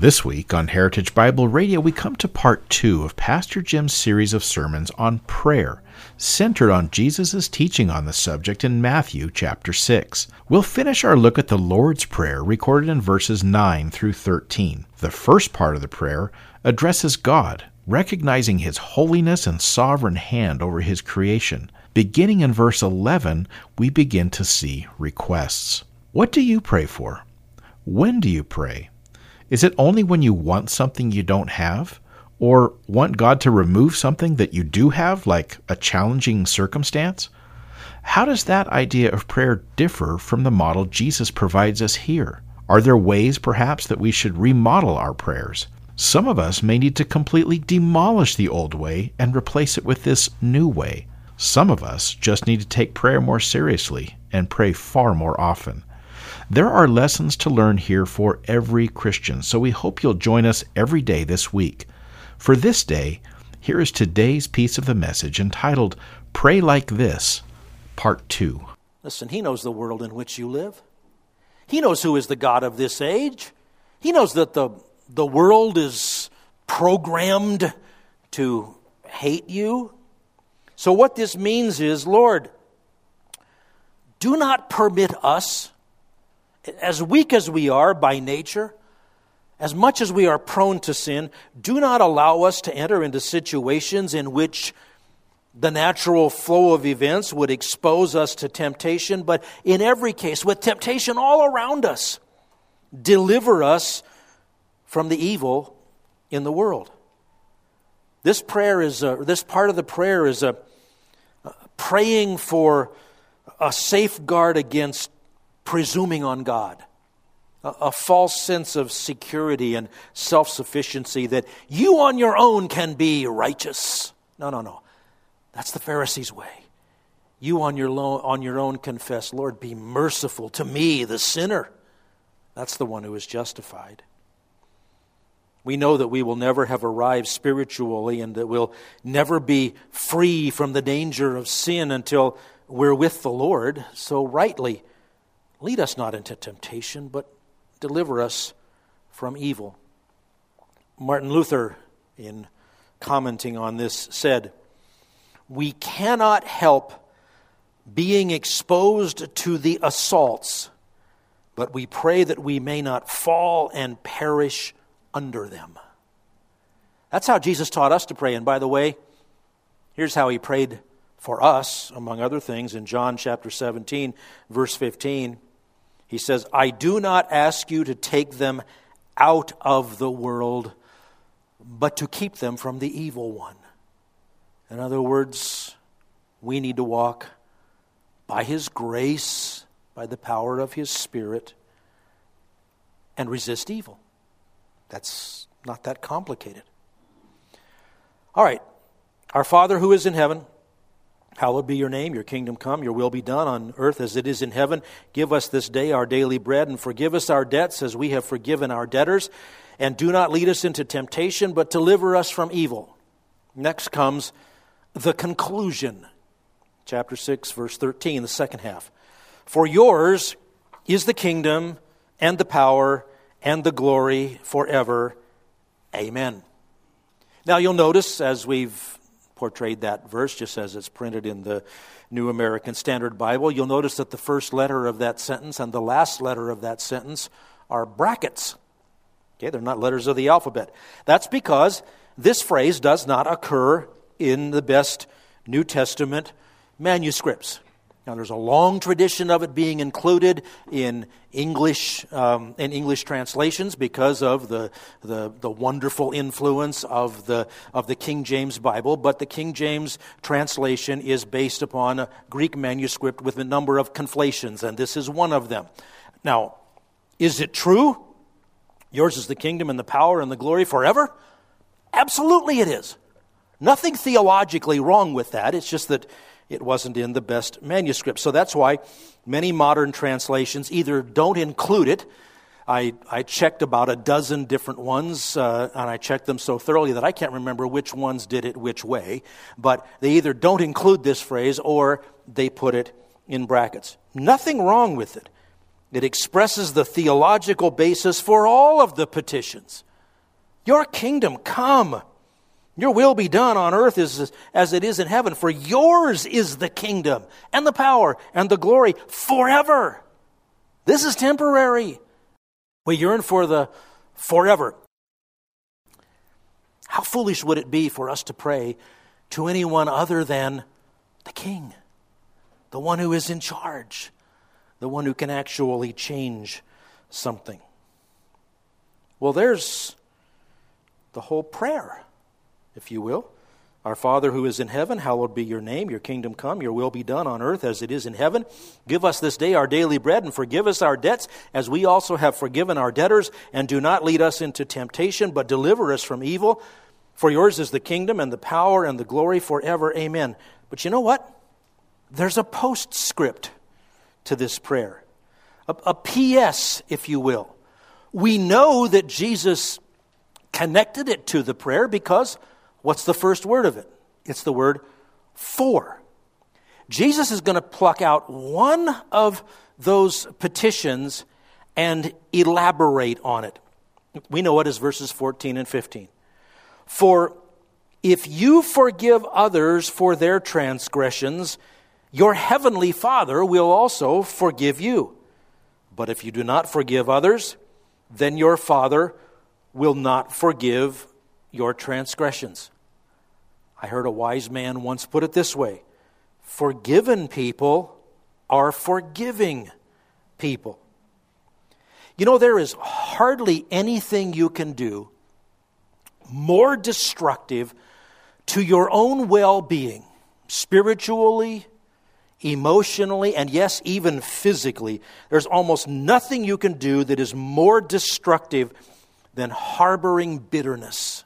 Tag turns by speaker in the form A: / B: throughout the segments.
A: This week on Heritage Bible Radio, we come to part two of Pastor Jim's series of sermons on prayer, centered on Jesus' teaching on the subject in Matthew chapter 6. We'll finish our look at the Lord's Prayer recorded in verses 9 through 13. The first part of the prayer addresses God, recognizing His holiness and sovereign hand over His creation. Beginning in verse 11, we begin to see requests. What do you pray for? When do you pray? Is it only when you want something you don't have? Or want God to remove something that you do have, like a challenging circumstance? How does that idea of prayer differ from the model Jesus provides us here? Are there ways, perhaps, that we should remodel our prayers? Some of us may need to completely demolish the old way and replace it with this new way. Some of us just need to take prayer more seriously and pray far more often. There are lessons to learn here for every Christian, so we hope you'll join us every day this week. For this day, here is today's piece of the message entitled Pray Like This, Part 2.
B: Listen, He knows the world in which you live. He knows who is the God of this age. He knows that the, the world is programmed to hate you. So, what this means is, Lord, do not permit us as weak as we are by nature, as much as we are prone to sin, do not allow us to enter into situations in which the natural flow of events would expose us to temptation, but in every case, with temptation all around us, deliver us from the evil in the world. This prayer is a, this part of the prayer is a, a praying for a safeguard against presuming on God, a, a false sense of security and self sufficiency that you on your own can be righteous. No, no, no. That's the Pharisees' way. You on your, lo- on your own confess, Lord, be merciful to me, the sinner. That's the one who is justified. We know that we will never have arrived spiritually and that we'll never be free from the danger of sin until we're with the Lord. So, rightly, Lead us not into temptation, but deliver us from evil. Martin Luther, in commenting on this, said, We cannot help being exposed to the assaults, but we pray that we may not fall and perish under them. That's how Jesus taught us to pray. And by the way, here's how he prayed for us, among other things, in John chapter 17, verse 15. He says, I do not ask you to take them out of the world, but to keep them from the evil one. In other words, we need to walk by His grace, by the power of His Spirit, and resist evil. That's not that complicated. All right. Our Father who is in heaven, Hallowed be your name, your kingdom come, your will be done on earth as it is in heaven. Give us this day our daily bread, and forgive us our debts as we have forgiven our debtors. And do not lead us into temptation, but deliver us from evil. Next comes the conclusion. Chapter 6, verse 13, the second half. For yours is the kingdom, and the power, and the glory forever. Amen. Now you'll notice, as we've portrayed that verse just as it's printed in the New American Standard Bible. You'll notice that the first letter of that sentence and the last letter of that sentence are brackets. Okay, they're not letters of the alphabet. That's because this phrase does not occur in the best New Testament manuscripts. Now, there's a long tradition of it being included in English um, in English translations because of the, the, the wonderful influence of the of the King James Bible. But the King James translation is based upon a Greek manuscript with a number of conflations, and this is one of them. Now, is it true? Yours is the kingdom and the power and the glory forever. Absolutely, it is. Nothing theologically wrong with that. It's just that it wasn't in the best manuscript. So that's why many modern translations either don't include it. I, I checked about a dozen different ones, uh, and I checked them so thoroughly that I can't remember which ones did it which way. But they either don't include this phrase or they put it in brackets. Nothing wrong with it. It expresses the theological basis for all of the petitions. Your kingdom come. Your will be done on earth as, as it is in heaven, for yours is the kingdom and the power and the glory forever. This is temporary. We yearn for the forever. How foolish would it be for us to pray to anyone other than the king, the one who is in charge, the one who can actually change something? Well, there's the whole prayer, if you will. Our Father who is in heaven, hallowed be your name. Your kingdom come, your will be done on earth as it is in heaven. Give us this day our daily bread and forgive us our debts as we also have forgiven our debtors. And do not lead us into temptation, but deliver us from evil. For yours is the kingdom and the power and the glory forever. Amen. But you know what? There's a postscript to this prayer, a, a PS, if you will. We know that Jesus connected it to the prayer because what's the first word of it? It's the word for. Jesus is going to pluck out one of those petitions and elaborate on it. We know it as verses 14 and 15. For if you forgive others for their transgressions, your heavenly Father will also forgive you. But if you do not forgive others, then your Father will not forgive your transgressions. I heard a wise man once put it this way Forgiven people are forgiving people. You know, there is hardly anything you can do more destructive to your own well being, spiritually, emotionally, and yes, even physically. There's almost nothing you can do that is more destructive than harboring bitterness,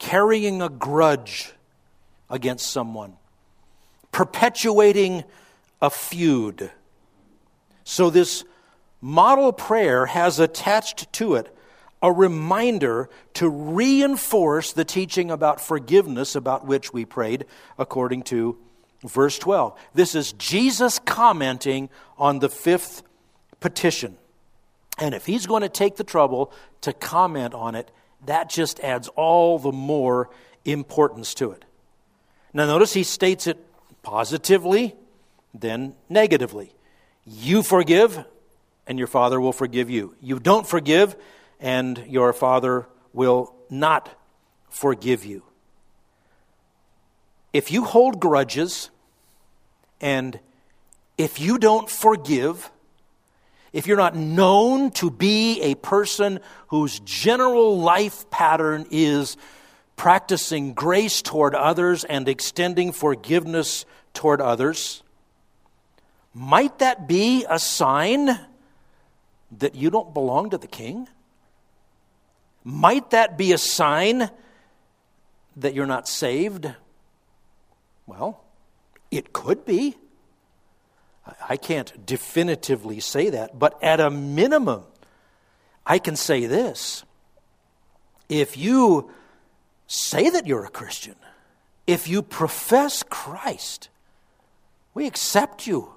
B: carrying a grudge against someone, perpetuating a feud. So, this model prayer has attached to it a reminder to reinforce the teaching about forgiveness about which we prayed according to verse 12. This is Jesus commenting on the fifth petition. And if he's going to take the trouble to comment on it, that just adds all the more importance to it. Now, notice he states it positively, then negatively. You forgive, and your Father will forgive you. You don't forgive, and your Father will not forgive you. If you hold grudges, and if you don't forgive, if you're not known to be a person whose general life pattern is practicing grace toward others and extending forgiveness toward others, might that be a sign that you don't belong to the king? Might that be a sign that you're not saved? Well, it could be. I can't definitively say that, but at a minimum, I can say this. If you say that you're a Christian, if you profess Christ, we accept you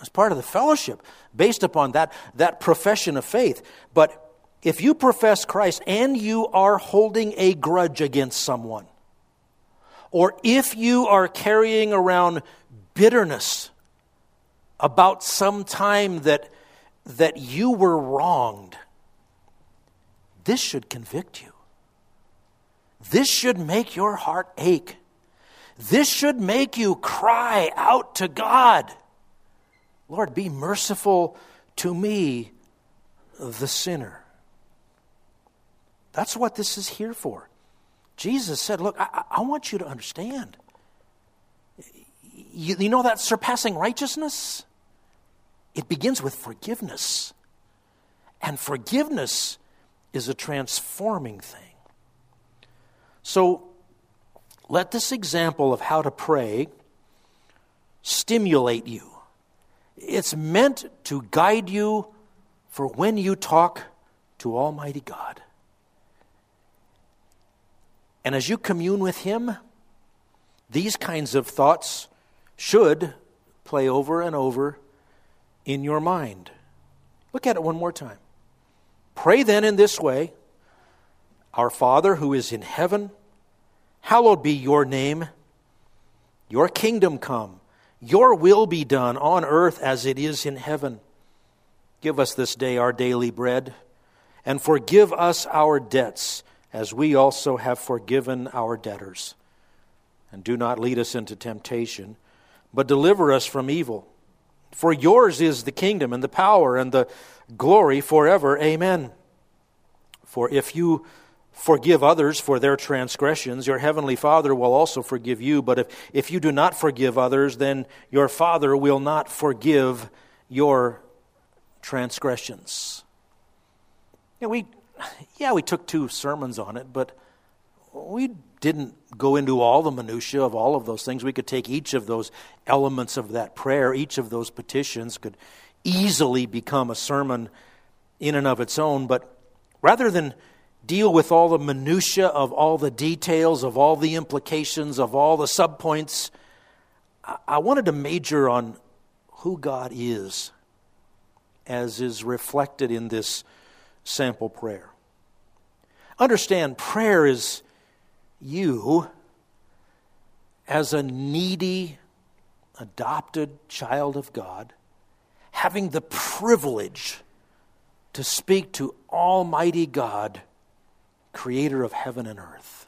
B: as part of the fellowship based upon that, that profession of faith. But if you profess Christ and you are holding a grudge against someone, or if you are carrying around bitterness about some time that, that you were wronged, this should convict you. This should make your heart ache. This should make you cry out to God Lord, be merciful to me, the sinner. That's what this is here for. Jesus said, Look, I, I want you to understand. You, you know that surpassing righteousness? It begins with forgiveness. And forgiveness is a transforming thing. So let this example of how to pray stimulate you. It's meant to guide you for when you talk to Almighty God. And as you commune with Him, these kinds of thoughts should play over and over in your mind. Look at it one more time. Pray then in this way Our Father who is in heaven, hallowed be your name. Your kingdom come, your will be done on earth as it is in heaven. Give us this day our daily bread, and forgive us our debts as we also have forgiven our debtors. And do not lead us into temptation, but deliver us from evil. For yours is the kingdom and the power and the glory forever. Amen. For if you forgive others for their transgressions, your heavenly Father will also forgive you. But if, if you do not forgive others, then your Father will not forgive your transgressions. Yeah, we, yeah, we took two sermons on it, but we didn't go into all the minutiae of all of those things. We could take each of those elements of that prayer, each of those petitions could easily become a sermon in and of its own. But rather than deal with all the minutiae of all the details, of all the implications, of all the subpoints, I wanted to major on who God is, as is reflected in this sample prayer. Understand, prayer is you as a needy, adopted child of God, having the privilege to speak to Almighty God, creator of heaven and earth.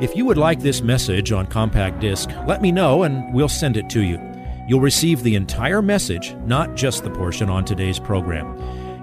C: If you would like this message on compact disc, let me know and we'll send it to you. You'll receive the entire message, not just the portion on today's program.